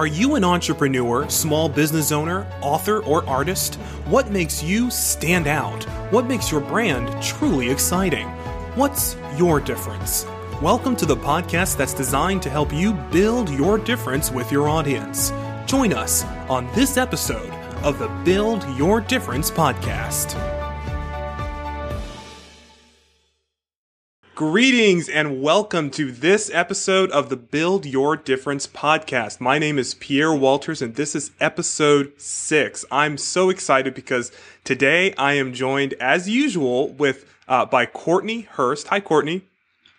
Are you an entrepreneur, small business owner, author, or artist? What makes you stand out? What makes your brand truly exciting? What's your difference? Welcome to the podcast that's designed to help you build your difference with your audience. Join us on this episode of the Build Your Difference podcast. Greetings and welcome to this episode of the Build Your Difference podcast. My name is Pierre Walters and this is episode six. I'm so excited because today I am joined as usual with uh, by Courtney Hurst. Hi, Courtney.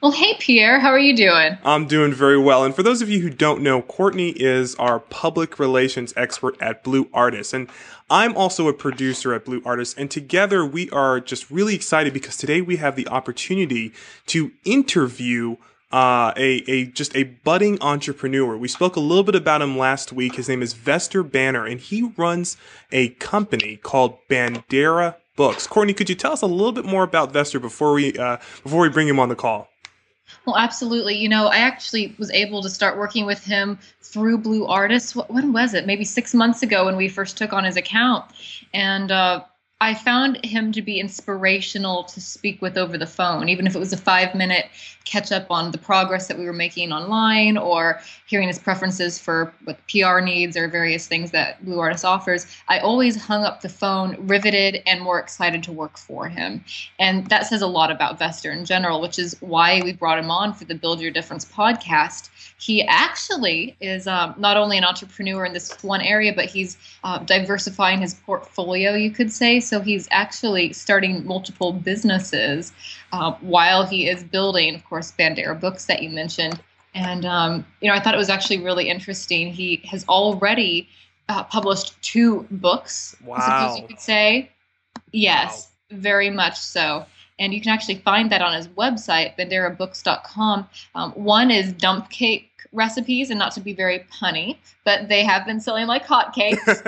Well, hey, Pierre, how are you doing? I'm doing very well. And for those of you who don't know, Courtney is our public relations expert at Blue Artist. And I'm also a producer at Blue Artist. And together we are just really excited because today we have the opportunity to interview uh, a, a just a budding entrepreneur. We spoke a little bit about him last week. His name is Vester Banner, and he runs a company called Bandiera Books. Courtney, could you tell us a little bit more about Vester before we uh, before we bring him on the call? Well, absolutely. You know, I actually was able to start working with him through Blue Artists. When was it? Maybe six months ago when we first took on his account. And uh, I found him to be inspirational to speak with over the phone, even if it was a five minute catch up on the progress that we were making online or hearing his preferences for what PR needs or various things that Blue Artist offers. I always hung up the phone riveted and more excited to work for him. And that says a lot about Vester in general, which is why we brought him on for the Build Your Difference podcast he actually is um, not only an entrepreneur in this one area, but he's uh, diversifying his portfolio, you could say. He's actually starting multiple businesses uh, while he is building, of course, Bandiera Books that you mentioned. And, um, you know, I thought it was actually really interesting. He has already uh, published two books, wow. I suppose you could say. Yes, wow. very much so and you can actually find that on his website, bandierabooks.com. Um, one is dump cake recipes and not to be very punny, but they have been selling like hotcakes.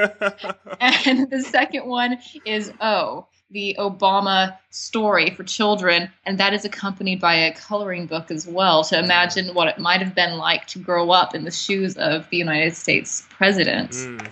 and the second one is Oh, the Obama story for children, and that is accompanied by a coloring book as well to imagine what it might have been like to grow up in the shoes of the United States president. Mm.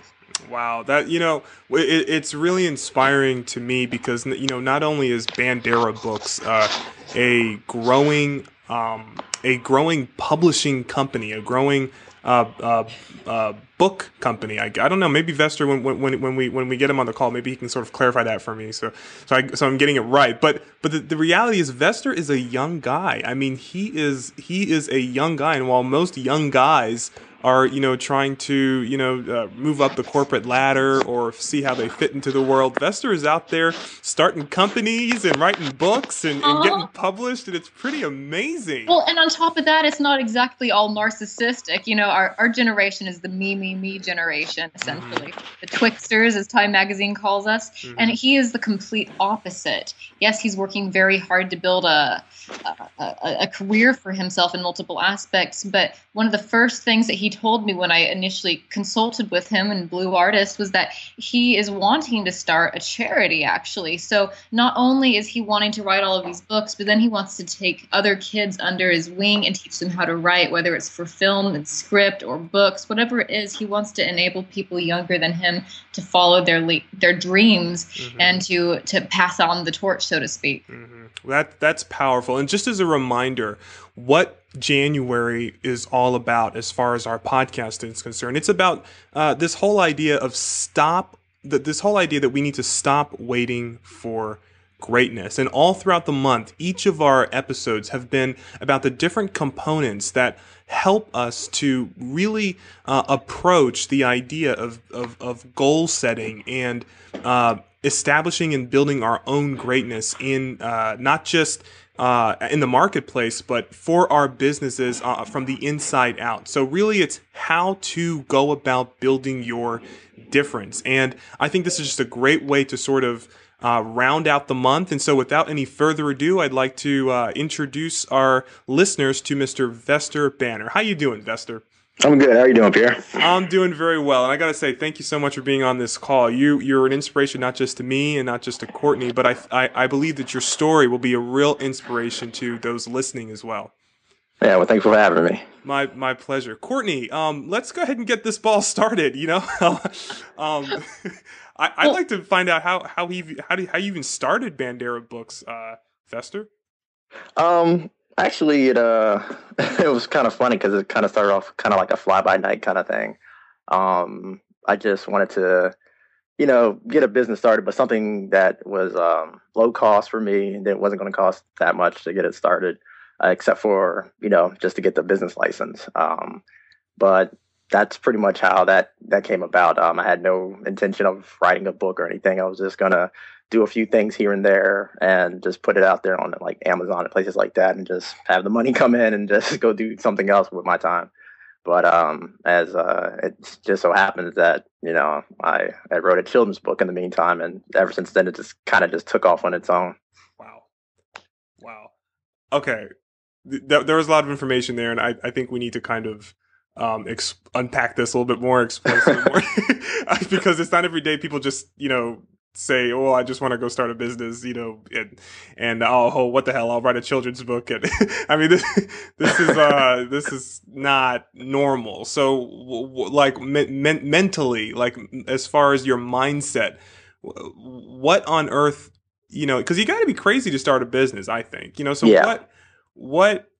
Wow, that you know, it, it's really inspiring to me because you know, not only is Bandiera Books uh, a growing um, a growing publishing company, a growing uh, uh, uh, book company. I, I don't know. Maybe Vester, when, when, when we when we get him on the call, maybe he can sort of clarify that for me. So so I, so I'm getting it right. But but the, the reality is, Vester is a young guy. I mean, he is he is a young guy, and while most young guys are you know trying to you know uh, move up the corporate ladder or see how they fit into the world. Vester is out there starting companies and writing books and, and getting published, and it's pretty amazing. Well, and on top of that, it's not exactly all narcissistic. You know, our our generation is the me me me generation, essentially, mm-hmm. the Twixters, as Time Magazine calls us, mm-hmm. and he is the complete opposite. Yes, he's working very hard to build a a, a a career for himself in multiple aspects, but one of the first things that he told me when I initially consulted with him and Blue Artist was that he is wanting to start a charity, actually. So not only is he wanting to write all of these books, but then he wants to take other kids under his wing and teach them how to write, whether it's for film and script or books, whatever it is. He wants to enable people younger than him to follow their le- their dreams mm-hmm. and to to pass on the torch, so to speak. Mm-hmm. That that's powerful. And just as a reminder, what January is all about as far as our podcast is concerned. It's about uh, this whole idea of stop, this whole idea that we need to stop waiting for greatness. And all throughout the month, each of our episodes have been about the different components that help us to really uh, approach the idea of, of, of goal setting and uh, establishing and building our own greatness in uh, not just uh, in the marketplace, but for our businesses uh, from the inside out. So, really, it's how to go about building your difference. And I think this is just a great way to sort of uh, round out the month. And so, without any further ado, I'd like to uh, introduce our listeners to Mr. Vester Banner. How you doing, Vester? I'm good. How are you doing, Pierre? I'm doing very well, and I got to say thank you so much for being on this call. You you're an inspiration not just to me and not just to Courtney, but I, I I believe that your story will be a real inspiration to those listening as well. Yeah, well, thanks for having me. My my pleasure, Courtney. Um, let's go ahead and get this ball started. You know, um, I, would like to find out how how he how do how you even started Bandiera Books, uh, Vester. Um, actually, it uh, it was kind of funny because it kind of started off kind of like a fly by night kind of thing. Um, I just wanted to, you know, get a business started, but something that was um, low cost for me that wasn't going to cost that much to get it started uh, except for you know just to get the business license. Um, but that's pretty much how that that came about. Um, I had no intention of writing a book or anything. I was just gonna do a few things here and there and just put it out there on like Amazon and places like that, and just have the money come in and just go do something else with my time. But um, as uh, it just so happens that you know I, I wrote a children's book in the meantime, and ever since then it just kind of just took off on its own. Wow, wow. Okay, th- there was a lot of information there, and I, I think we need to kind of um, ex- unpack this a little bit more, explain more, because it's not every day people just you know say, "Oh, I just want to go start a business," you know, and and oh, oh what the hell, I'll write a children's book. And I mean, this this is uh this is not normal. So, w- w- like me- men- mentally, like as far as your mindset, w- what on earth, you know, because you got to be crazy to start a business. I think, you know. So yeah. what what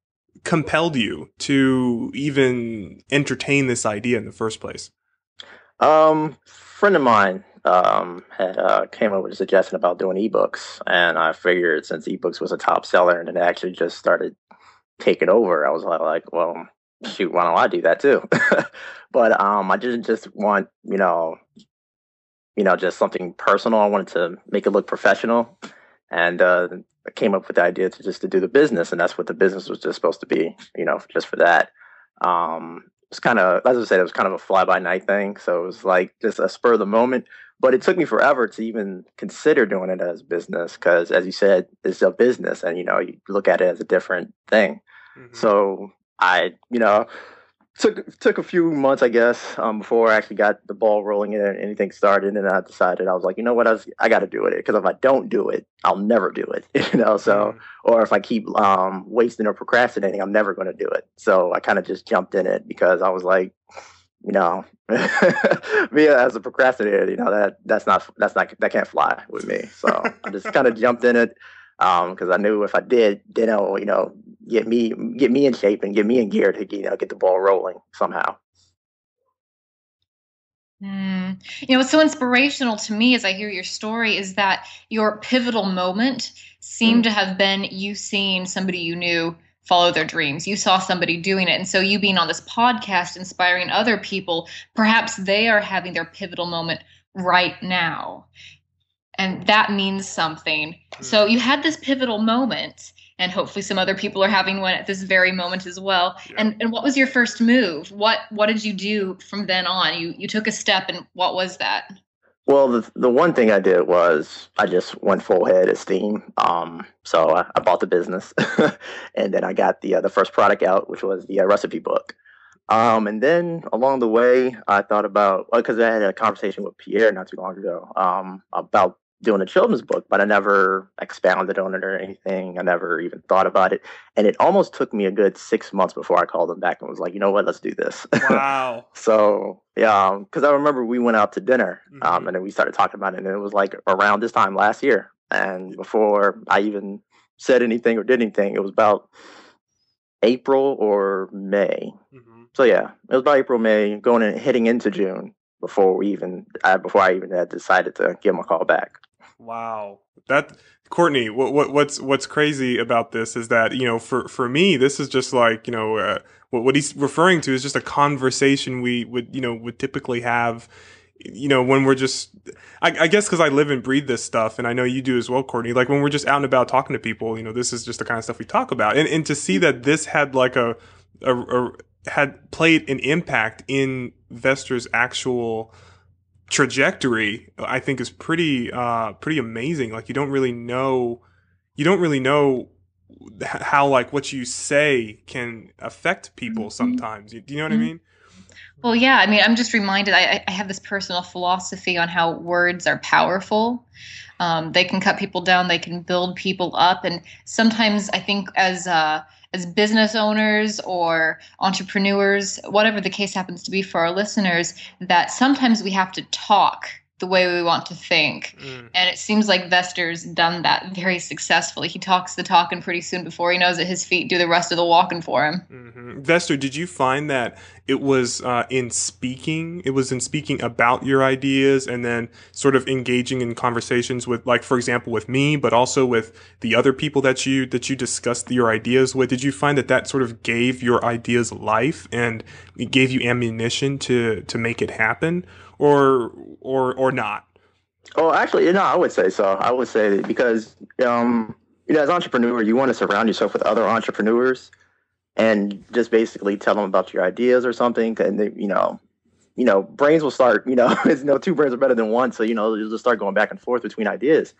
compelled you to even entertain this idea in the first place? Um, friend of mine um, had uh, came up with a suggestion about doing ebooks, and I figured since ebooks was a top seller and it actually just started taking over, I was like, well, shoot, why don't I do that too? but um, I didn't just want you know, you know, just something personal. I wanted to make it look professional, and uh, came up with the idea to just to do the business, and that's what the business was just supposed to be, you know, just for that. Um, it's kind of, as I said, it was kind of a fly by night thing. So it was like just a spur of the moment. But it took me forever to even consider doing it as business because, as you said, it's a business, and you know, you look at it as a different thing. Mm-hmm. So I, you know, took took a few months, I guess, um, before I actually got the ball rolling and anything started. And I decided I was like, you know what, I, was, I got to do it because if I don't do it, I'll never do it. You know, so mm. or if I keep um, wasting or procrastinating, I'm never going to do it. So I kind of just jumped in it because I was like, you know, me as a procrastinator, you know that that's not that's not that can't fly with me. So I just kind of jumped in it because um, I knew if I did, then I'll you know get me get me in shape and get me in gear to you know get the ball rolling somehow. Mm. You know, what's so inspirational to me as I hear your story is that your pivotal moment seemed mm. to have been you seeing somebody you knew follow their dreams. You saw somebody doing it. And so you being on this podcast inspiring other people, perhaps they are having their pivotal moment right now and that means something. Mm. So you had this pivotal moment, and hopefully some other people are having one at this very moment as well. Yeah. And and what was your first move? What what did you do from then on? You you took a step, and what was that? Well, the the one thing I did was I just went full head of steam. Um, so I, I bought the business, and then I got the uh, the first product out, which was the uh, recipe book. Um, and then along the way, I thought about because well, I had a conversation with Pierre not too long ago um, about doing a children's book, but I never expounded on it or anything. I never even thought about it. And it almost took me a good six months before I called them back and was like, you know what, let's do this. Wow. so, yeah, because um, I remember we went out to dinner um, mm-hmm. um, and then we started talking about it. And it was like around this time last year. And before I even said anything or did anything, it was about April or May. Mm-hmm. So, yeah, it was about April, May, going and heading into June before we even uh, before I even had decided to give him a call back. Wow. That Courtney, what, what what's what's crazy about this is that you know for for me this is just like you know uh, what what he's referring to is just a conversation we would you know would typically have you know when we're just I, I guess because I live and breathe this stuff and I know you do as well Courtney like when we're just out and about talking to people you know this is just the kind of stuff we talk about and and to see that this had like a a, a had played an impact in Vester's actual trajectory, I think is pretty uh pretty amazing. Like you don't really know you don't really know how like what you say can affect people mm-hmm. sometimes. Do you know what mm-hmm. I mean? Well, yeah. I mean, I'm just reminded. I, I have this personal philosophy on how words are powerful. Um, they can cut people down. They can build people up. And sometimes I think as uh, as business owners or entrepreneurs, whatever the case happens to be for our listeners, that sometimes we have to talk the way we want to think. Mm. And it seems like Vester's done that very successfully. He talks the talk, and pretty soon before he knows it, his feet do the rest of the walking for him. Mm-hmm. Vester, did you find that it was uh, in speaking, it was in speaking about your ideas and then sort of engaging in conversations with, like, for example, with me, but also with the other people that you, that you discussed your ideas with? Did you find that that sort of gave your ideas life and it gave you ammunition to, to make it happen? or or or not? Oh, actually, no, I would say so. I would say because um, you know, as an entrepreneur, you want to surround yourself with other entrepreneurs and just basically tell them about your ideas or something. And they, you know, you know, brains will start. You know, it's you know, two brains are better than one. So you know, you'll just start going back and forth between ideas.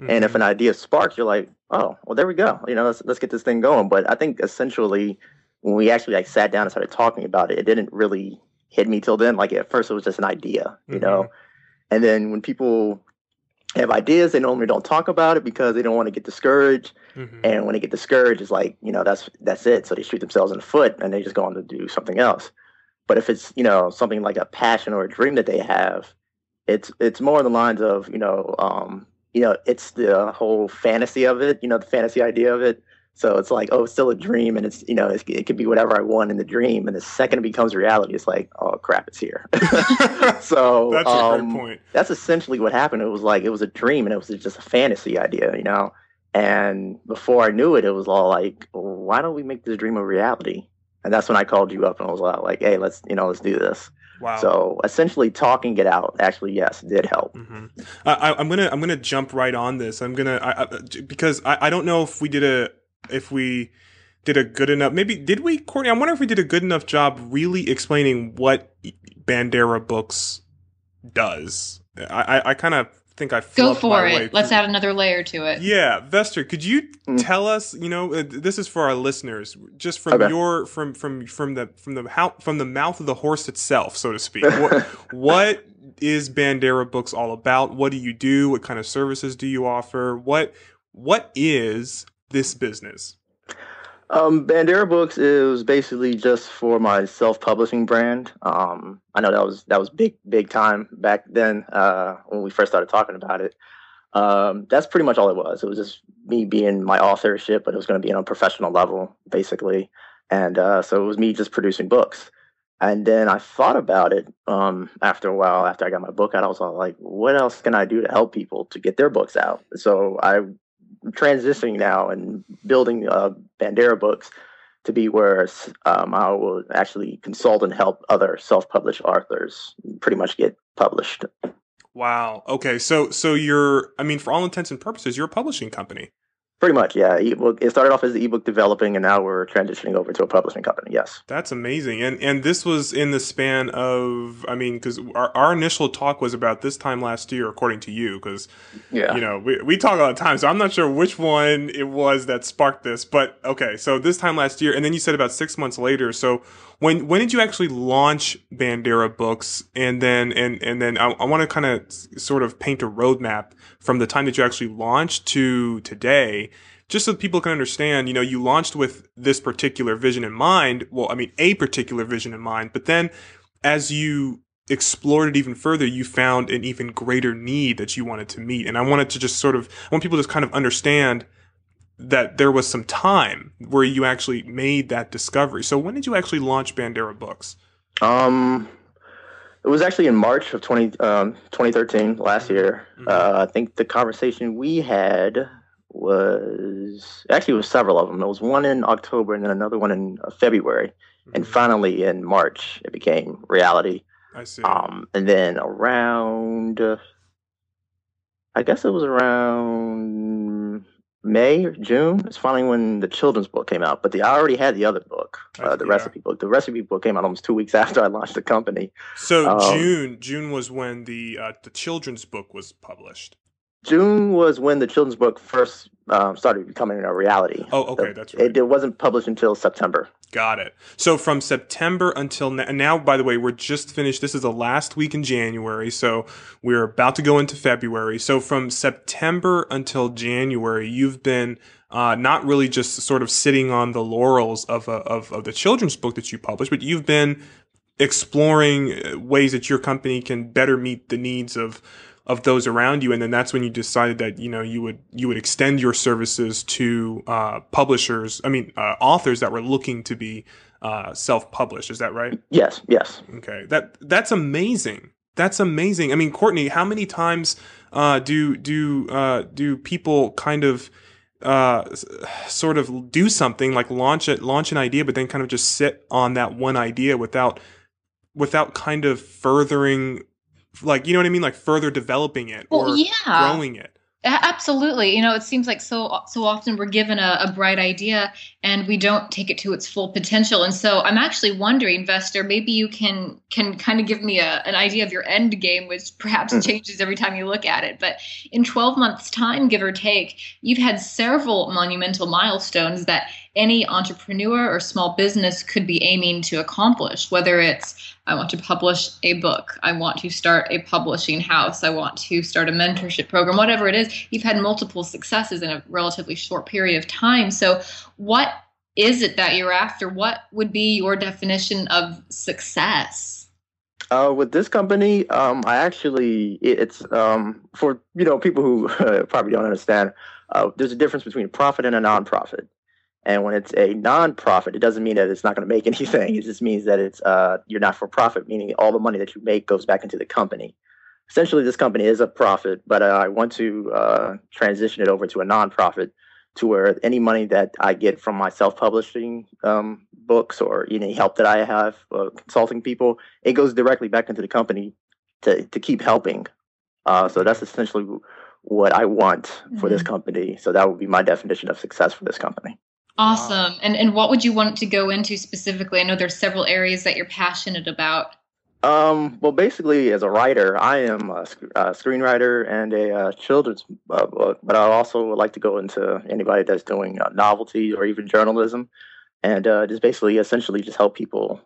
Mm-hmm. And if mm-hmm. an idea sparks, you're like, oh, well, there we go. You know, let's let's get this thing going. But I think essentially, when we actually like sat down and started talking about it, it didn't really hit me till then. Like at first, it was just an idea, you mm-hmm. know. And then when people have ideas, they normally don't talk about it because they don't want to get discouraged. Mm-hmm. And when they get discouraged, it's like you know that's that's it. So they shoot themselves in the foot and they just go on to do something else. But if it's you know something like a passion or a dream that they have, it's it's more in the lines of you know um, you know it's the whole fantasy of it. You know the fantasy idea of it. So it's like, oh, it's still a dream, and it's you know, it's, it could be whatever I want in the dream, and the second it becomes reality, it's like, oh crap, it's here. so that's um, a great point. That's essentially what happened. It was like it was a dream, and it was just a fantasy idea, you know. And before I knew it, it was all like, why don't we make this dream a reality? And that's when I called you up and I was like, hey, let's you know, let's do this. Wow. So essentially, talking it out actually, yes, did help. Mm-hmm. I, am gonna I'm gonna jump right on this. I'm gonna I, I, because I, I don't know if we did a if we did a good enough maybe did we courtney i wonder if we did a good enough job really explaining what bandiera books does. I i, I kind of think i go for it. Let's add another layer to it. Yeah vester could you mm. tell us you know uh, this is for our listeners just from okay. your from from from the from the how from the mouth of the horse itself so to speak. What, what is bandiera books all about? What do you do? What kind of services do you offer? What what is this business? Um, Bandiera Books is basically just for my self-publishing brand. Um, I know that was that was big, big time back then uh, when we first started talking about it. Um, that's pretty much all it was. It was just me being my authorship, but it was going to be on a professional level, basically. And uh, so it was me just producing books. And then I thought about it um, after a while. After I got my book out, I was all like, "What else can I do to help people to get their books out?" So I transitioning now and building uh, Bandiera books to be where um, I will actually consult and help other self-published authors pretty much get published. Wow. Okay. So so you're I mean for all intents and purposes you're a publishing company. Pretty much, yeah. Ebook. It started off as the ebook developing, and now we're transitioning over to a publishing company. Yes, that's amazing. And and this was in the span of, I mean, because our, our initial talk was about this time last year, according to you, because yeah, you know, we we talk all the time, so I'm not sure which one it was that sparked this, but okay, so this time last year, and then you said about six months later. So when when did you actually launch Bandiera Books? And then and and then I, I want to kind of sort of paint a roadmap from the time that you actually launched to today just so people can understand, you know, you launched with this particular vision in mind. Well, I mean, a particular vision in mind, but then as you explored it even further, you found an even greater need that you wanted to meet. And I wanted to just sort of, I want people to just kind of understand that there was some time where you actually made that discovery. So when did you actually launch Bandiera Books? Um, it was actually in March of 20, um, 2013, last year. Mm-hmm. Uh, I think the conversation we had was actually it was several of them. There was one in October and then another one in uh, February, mm-hmm. and finally in March it became reality. I see. Um, and then around, uh, I guess it was around May or June. It's finally when the children's book came out. But the, I already had the other book, uh, the yeah. recipe book. The recipe book came out almost two weeks after I launched the company. So um, June, June was when the uh, the children's book was published. June was when the children's book first um, started becoming a reality. Oh, okay, that's right. It, it, wasn't published until September. Got it. So from September until now, now, by the way, we're just finished. This is the last week in January. So we're about to go into February. So from September until January, you've been uh, not really just sort of sitting on the laurels of, a, of, of the children's book that you published, but you've been exploring uh, ways that your company can better meet the needs of of those around you. And then that's when you decided that you know you would you would extend your services to uh, publishers i mean uh, authors that were looking to be uh, self-published. Is that right? Yes yes. Okay. That that's amazing. That's amazing. I mean courtney how many times uh, do do uh, do people kind of uh, sort of do something like launch it launch an idea but then kind of just sit on that one idea without without kind of furthering like you know what I mean, like further developing it well, or yeah. growing it. Absolutely. You know, it seems like so so often we're given a, a, bright idea and we don't take it to its full potential. And so I'm actually wondering, Vester, maybe you can can kind of give me a, an idea of your end game, which perhaps mm. changes every time you look at it. But in 12 months' time, give or take, you've had several monumental milestones that any entrepreneur or small business could be aiming to accomplish, whether it's I want to publish a book, I want to start a publishing house, I want to start a mentorship program, whatever it is. You've had multiple successes in a relatively short period of time. So, what is it that you're after? What would be your definition of success? Uh, with this company, um, I actually it's um, for you know people who uh, probably don't understand. Uh, there's a difference between a profit and a nonprofit. And when it's a nonprofit, it doesn't mean that it's not going to make anything. It just means that it's uh, you're not for profit, meaning all the money that you make goes back into the company. Essentially, this company is a profit, but uh, I want to uh, transition it over to a nonprofit, to where any money that I get from my self-publishing um, books or any help that I have uh, consulting people, it goes directly back into the company to to keep helping. Uh, so that's essentially what I want for mm-hmm. this company. So that would be my definition of success for this company. Awesome. Wow. And and what would you want to go into specifically? I know there's several areas that you're passionate about. Um, well, basically, as a writer, I am a, a screenwriter and a uh, children's uh, book, but I also would like to go into anybody that's doing uh, novelty or even journalism, and uh, just basically, essentially, just help people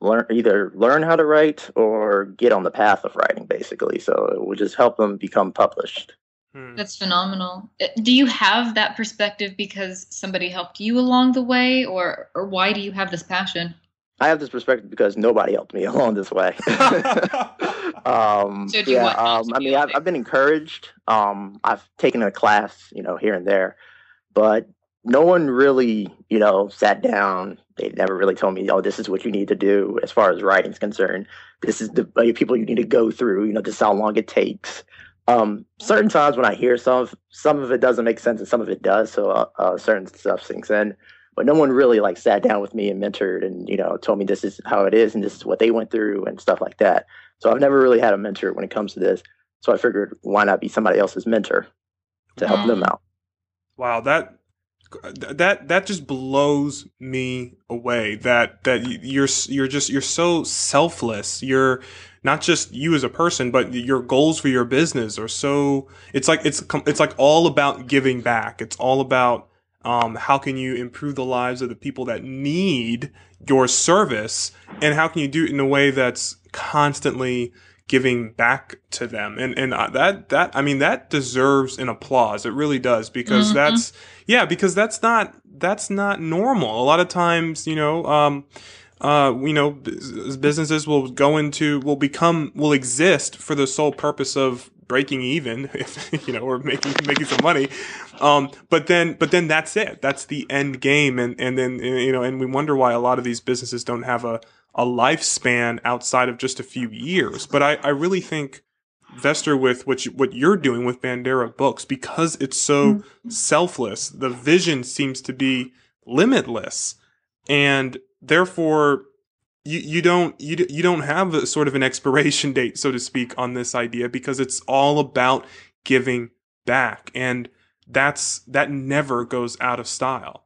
learn either learn how to write or get on the path of writing. Basically, so it would just help them become published. Hmm. That's phenomenal. Uh, do you have that perspective because somebody helped you along the way, or or why do you have this passion? I have this perspective because nobody helped me along this way. um, so yeah, um, I mean, I've, I've, been encouraged. Um, I've taken a class, you know, here and there, but no one really, you know, sat down. They never really told me, "Oh, this is what you need to do." As far as writing is concerned, this is the people you need to go through. You know, this is how long it takes um, certain times when I hear some of, some of it doesn't make sense and some of it does, so uh, uh, certain stuff sinks in. But no one really like sat down with me and mentored and you know told me this is how it is and this is what they went through and stuff like that. So I've never really had a mentor when it comes to this. So I figured why not be somebody else's mentor to help them out. Wow, that that that just blows me away that that you're you're just you're so selfless you're not just you as a person but your goals for your business are so it's like it's it's like all about giving back. It's all about um, how can you improve the lives of the people that need your service? And how can you do it in a way that's constantly giving back to them? And and uh, that that I mean that deserves an applause. It really does because mm-hmm. that's yeah because that's not that's not normal. A lot of times you know um uh, you know, businesses will go into, will become, will exist for the sole purpose of breaking even, if, you know, or making making some money. Um, but then, but then that's it. That's the end game, and and then you know, and we wonder why a lot of these businesses don't have a a lifespan outside of just a few years. But I, I really think Vester with what you, what you're doing with Bandiera Books because it's so mm-hmm. selfless. The vision seems to be limitless, and therefore you you don't you you don't have a sort of an expiration date, so to speak, on this idea because it's all about giving back, and that's that never goes out of style.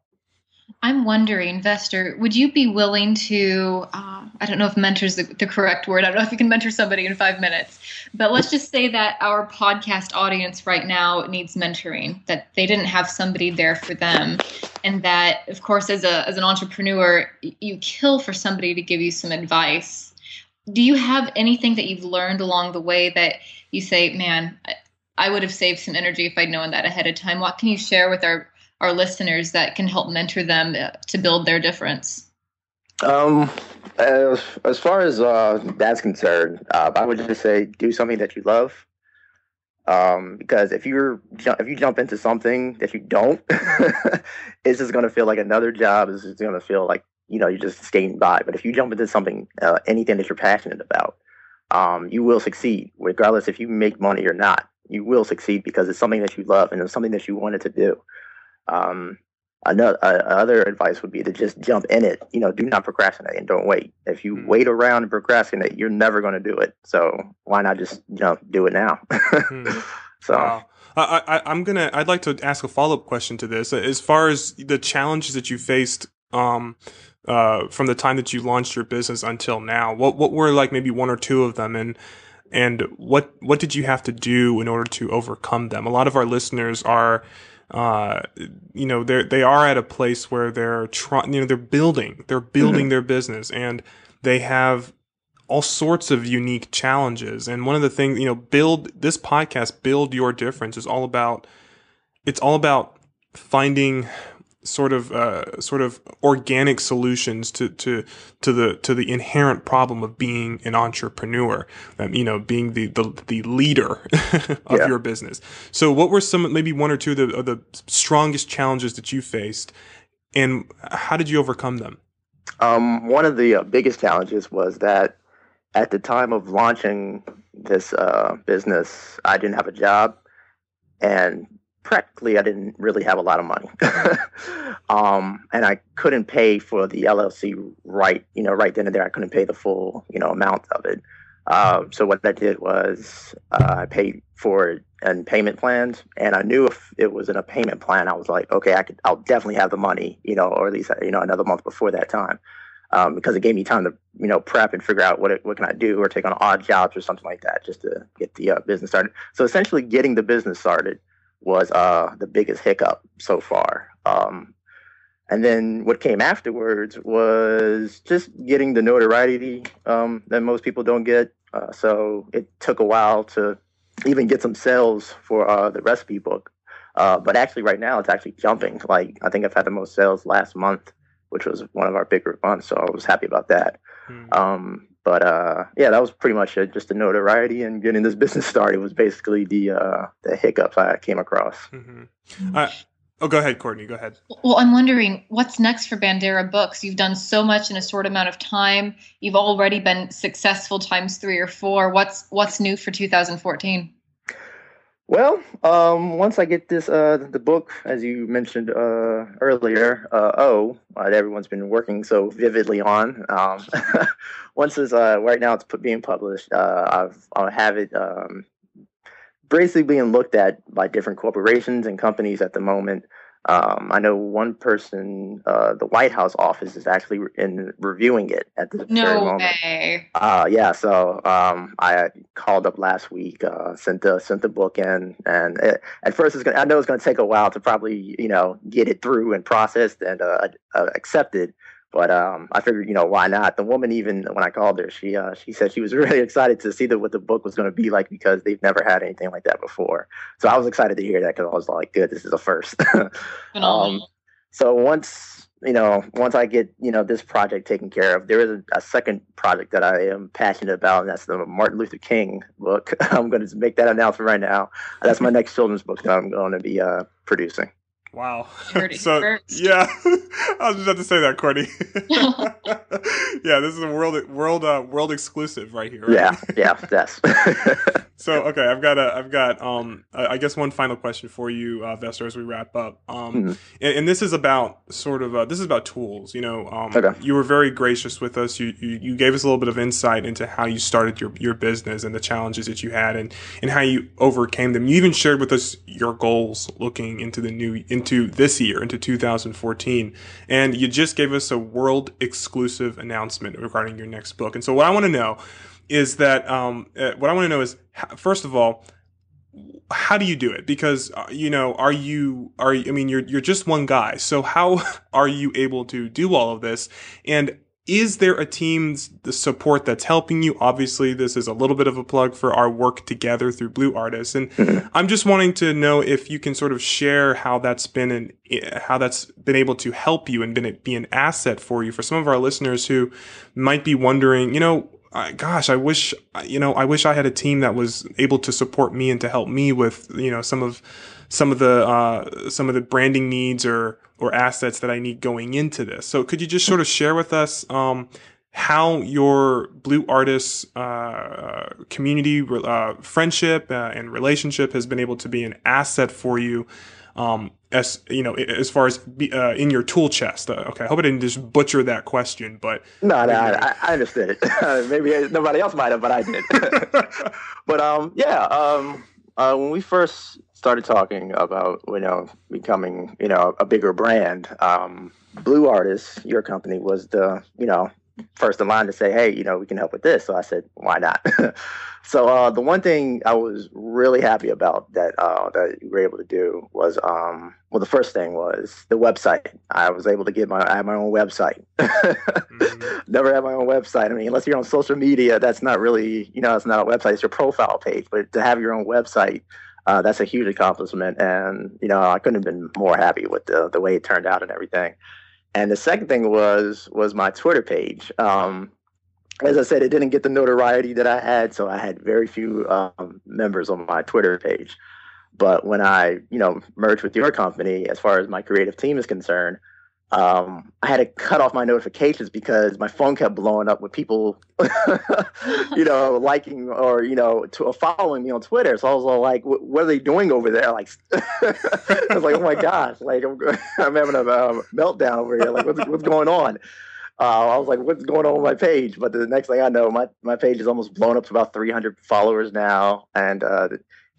I'm wondering, Vester, would you be willing to? Uh, I don't know if mentor is the, the, correct word. I don't know if you can mentor somebody in five minutes, but let's just say that our podcast audience right now needs mentoring. That they didn't have somebody there for them, and that, of course, as a as an entrepreneur, you kill for somebody to give you some advice. Do you have anything that you've learned along the way that you say, "Man, I would have saved some energy if I'd known that ahead of time"? What can you share with our our listeners that can help mentor them to build their difference? Um, as, as far as uh, that's concerned, uh, I would just say do something that you love. Um, because if you're if you jump into something that you don't, it's just gonna feel like another job. It's just gonna feel like you know you're just skating by. But if you jump into something, uh, anything that you're passionate about, um, you will succeed, regardless if you make money or not. You will succeed because it's something that you love and it's something that you wanted to do. Um, another uh, other advice would be to just jump in it. You know, do not procrastinate and don't wait. If you mm. wait around and procrastinate, you're never going to do it. So why not just you know do it now? mm. So. Wow. I, I, am gonna. I'd like to ask a follow up question to this. As far as the challenges that you faced, um, uh, from the time that you launched your business until now, what what were like maybe one or two of them, and and what what did you have to do in order to overcome them? A lot of our listeners are uh, you know, they they are at a place where they're trying, you know, they're building, they're building mm-hmm. their business, and they have all sorts of unique challenges. And one of the things, you know, build this podcast, build your difference, is all about. It's all about finding sort of uh, sort of organic solutions to to to the to the inherent problem of being an entrepreneur. Um, you know, being the the, the leader of yeah. your business. So, what were some maybe one or two of the, of the strongest challenges that you faced, and how did you overcome them? Um, one of the uh, biggest challenges was that at the time of launching this uh, business, I didn't have a job, and practically I didn't really have a lot of money. um, and I couldn't pay for the LLC right, you know, right then and there. I couldn't pay the full, you know, amount of it. Um, so what I did was uh, I paid for it in payment plans, and I knew if it was in a payment plan, I was like, okay, I could, I'll definitely have the money, you know, or at least you know another month before that time, um, because it gave me time to you know prep and figure out what it, what can I do or take on odd jobs or something like that just to get the uh, business started. So essentially, getting the business started was uh, the biggest hiccup so far. Um, and then what came afterwards was just getting the notoriety um, that most people don't get. Uh, so it took a while to even get some sales for uh, the recipe book. Uh, but actually, right now, it's actually jumping. Like, I think I've had the most sales last month, which was one of our bigger months. So I was happy about that. Mm. Um, but uh, yeah, that was pretty much it. Just the notoriety and getting this business started was basically the uh, the hiccups I came across. Mm-hmm. Uh, oh, go ahead, Courtney. Go ahead. Well, I'm wondering what's next for Bandiera Books. You've done so much in a short amount of time. You've already been successful times three or four. What's what's new for 2014? Well, um, once I get this, uh, the book, as you mentioned uh, earlier, uh, oh, that everyone's been working so vividly on. Um, once it's uh, right now, it's being published. Uh, I've I have it um, basically being looked at by different corporations and companies at the moment. Um, I know one person, uh, the White House office is actually in reviewing it at this no very moment. way. Uh, yeah, so um, I called up last week, uh, sent the sent the book in, and it, at first it's gonna. I know it's gonna take a while to probably you know get it through and processed and uh, uh, accepted. But um, I figured, you know, why not? The woman, even when I called her, she uh, she said she was really excited to see the, what the book was going to be like because they've never had anything like that before. So I was excited to hear that because I was like, good, this is a first. um, so once you know, once I get you know this project taken care of, there is a, a, second project that I am passionate about, and that's the Martin Luther King book. I'm going to make that announcement right now. That's my next children's book that I'm going to be uh, producing. Wow. so yeah, I was just about to say that, Courtney. yeah, this is a world world uh, world exclusive right here. Right? Yeah, yeah, yes. so okay, I've got a I've got um I guess one final question for you, uh, Vester, as we wrap up. Um, mm-hmm. and, and, this is about sort of uh, this is about tools. You know, um, okay. you were very gracious with us. You, you you gave us a little bit of insight into how you started your your business and the challenges that you had and and how you overcame them. You even shared with us your goals looking into the new in into this year, into 2014. And you just gave us a world exclusive announcement regarding your next book. And so, what I want to know is that um, uh, what I want to know is first of all, how do you do it? Because uh, you know, are you are you, I mean, you're you're just one guy, so how are you able to do all of this? And is there a team's the support that's helping you? Obviously, this is a little bit of a plug for our work together through Blue Artists, and mm-hmm. I'm just wanting to know if you can sort of share how that's been and eh, how that's been able to help you and been it be an asset for you for some of our listeners who might be wondering, you know, gosh, I wish, you know, I wish I had a team that was able to support me and to help me with, you know, some of, some of the, uh, some of the branding needs or, or assets that I need going into this. So could you just sort of share with us, um, how your blue artists uh, community uh, friendship uh, and relationship has been able to be an asset for you um, as you know, as far as be, uh, in your tool chest. Uh, okay, I hope I didn't just butcher that question, but no, no, I, I understood it. Maybe nobody else might have, but I did. but um, yeah, um, uh, when we first started talking about you know becoming you know a bigger brand, um, Blue Artists, your company was the you know first in line to say, hey, you know, we can help with this. So I said, why not? so uh, the one thing I was really happy about that uh, that you were able to do was, um, well, the first thing was the website. I was able to get my I had my own website. mm-hmm. Never had my own website. I mean, unless you're on social media, that's not really, you know, it's not a website. It's your profile page. But to have your own website. Uh, that's a huge accomplishment, and you know I couldn't have been more happy with the the way it turned out and everything. And the second thing was was my Twitter page. Um, as I said, it didn't get the notoriety that I had, so I had very few um, members on my Twitter page. But when I, you know, merged with your company, as far as my creative team is concerned, um, I had to cut off my notifications because my phone kept blowing up with people, you know, liking or you know, to, following me on Twitter. So I was all like, "What are they doing over there?" Like, I was like, "Oh my gosh!" Like I'm, I'm having a meltdown over here. Like, what's what's going on? Uh, I was like, "What's going on with my page?" But the next thing I know, my my page is almost blown up to about 300 followers now, and uh,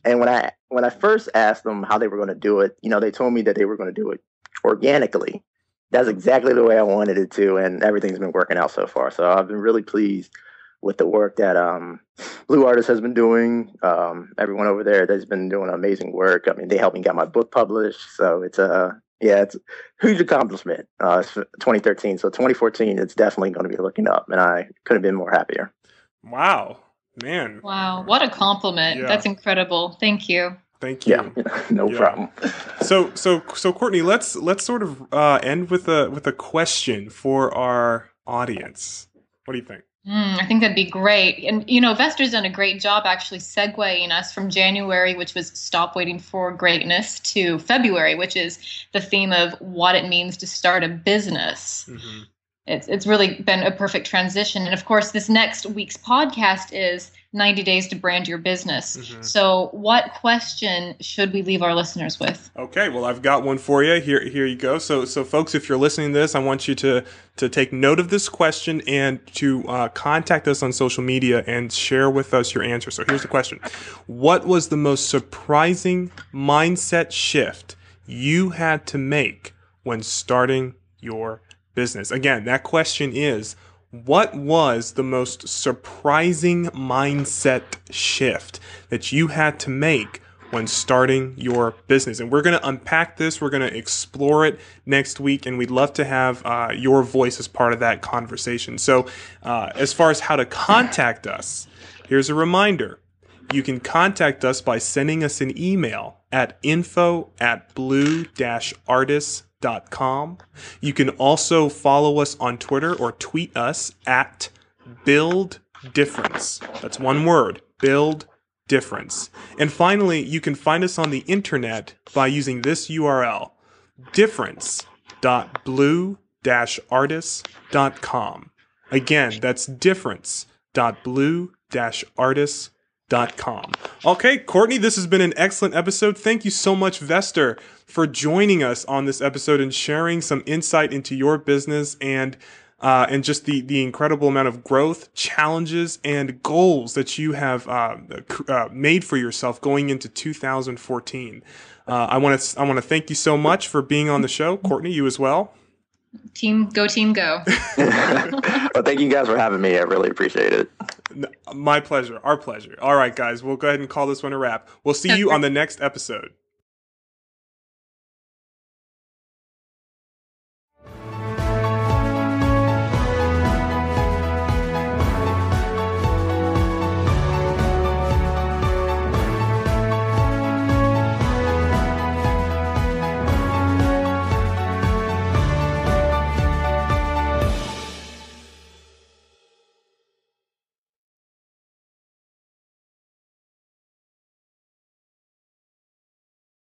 and when I when I first asked them how they were going to do it, you know, they told me that they were going to do it organically that's exactly the way I wanted it to, and everything's been working out so far. So I've been really pleased with the work that um, Blue Artist has been doing. Um, everyone over there that's been doing amazing work. I mean, they helped me get my book published, so it's a yeah, it's a huge accomplishment. Uh, it's 2013, so 2014, it's definitely going to be looking up, and I couldn't have been more happier. Wow, man! Wow, what a compliment! Yeah. That's incredible. Thank you. Thank you. Yeah, no yeah. problem. so, so, so, Courtney, let's let's sort of uh, end with a with a question for our audience. What do you think? Mm, I think that'd be great. And, you know, Vester's done a great job actually segueing us from January, which was Stop Waiting for Greatness, to February, which is the theme of what it means to start a business. Mm-hmm. It's, it's really been a perfect transition. And of course, this next week's podcast is 90 days to brand your business. Mm-hmm. So, what question should we leave our listeners with? Okay, well, I've got one for you. Here, here you go. So, so folks, if you're listening to this, I want you to to take note of this question and to uh, contact us on social media and share with us your answer. So, here's the question: What was the most surprising mindset shift you had to make when starting your business? Again, that question is what was the most surprising mindset shift that you had to make when starting your business? And we're going to unpack this. We're going to explore it next week. And we'd love to have uh, your voice as part of that conversation. So, uh, as far as how to contact us, here's a reminder. You can contact us by sending us an email at info at blue-artists com. You can also follow us on Twitter or tweet us at Build Difference. That's one word, Build Difference. And finally, you can find us on the internet by using this URL, difference.blue-artists.com. Again, that's difference.blue-artists.com Com. Okay, Courtney, this has been an excellent episode. Thank you so much, Vester, for joining us on this episode and sharing some insight into your business and uh, and just the the incredible amount of growth, challenges, and goals that you have uh, uh, made for yourself going into 2014. Uh, I want to I want to thank you so much for being on the show, Courtney. You as well. Team go, team go. well, thank you guys for having me. I really appreciate it. My pleasure. Our pleasure. All right, guys, we'll go ahead and call this one a wrap. We'll see you on the next episode.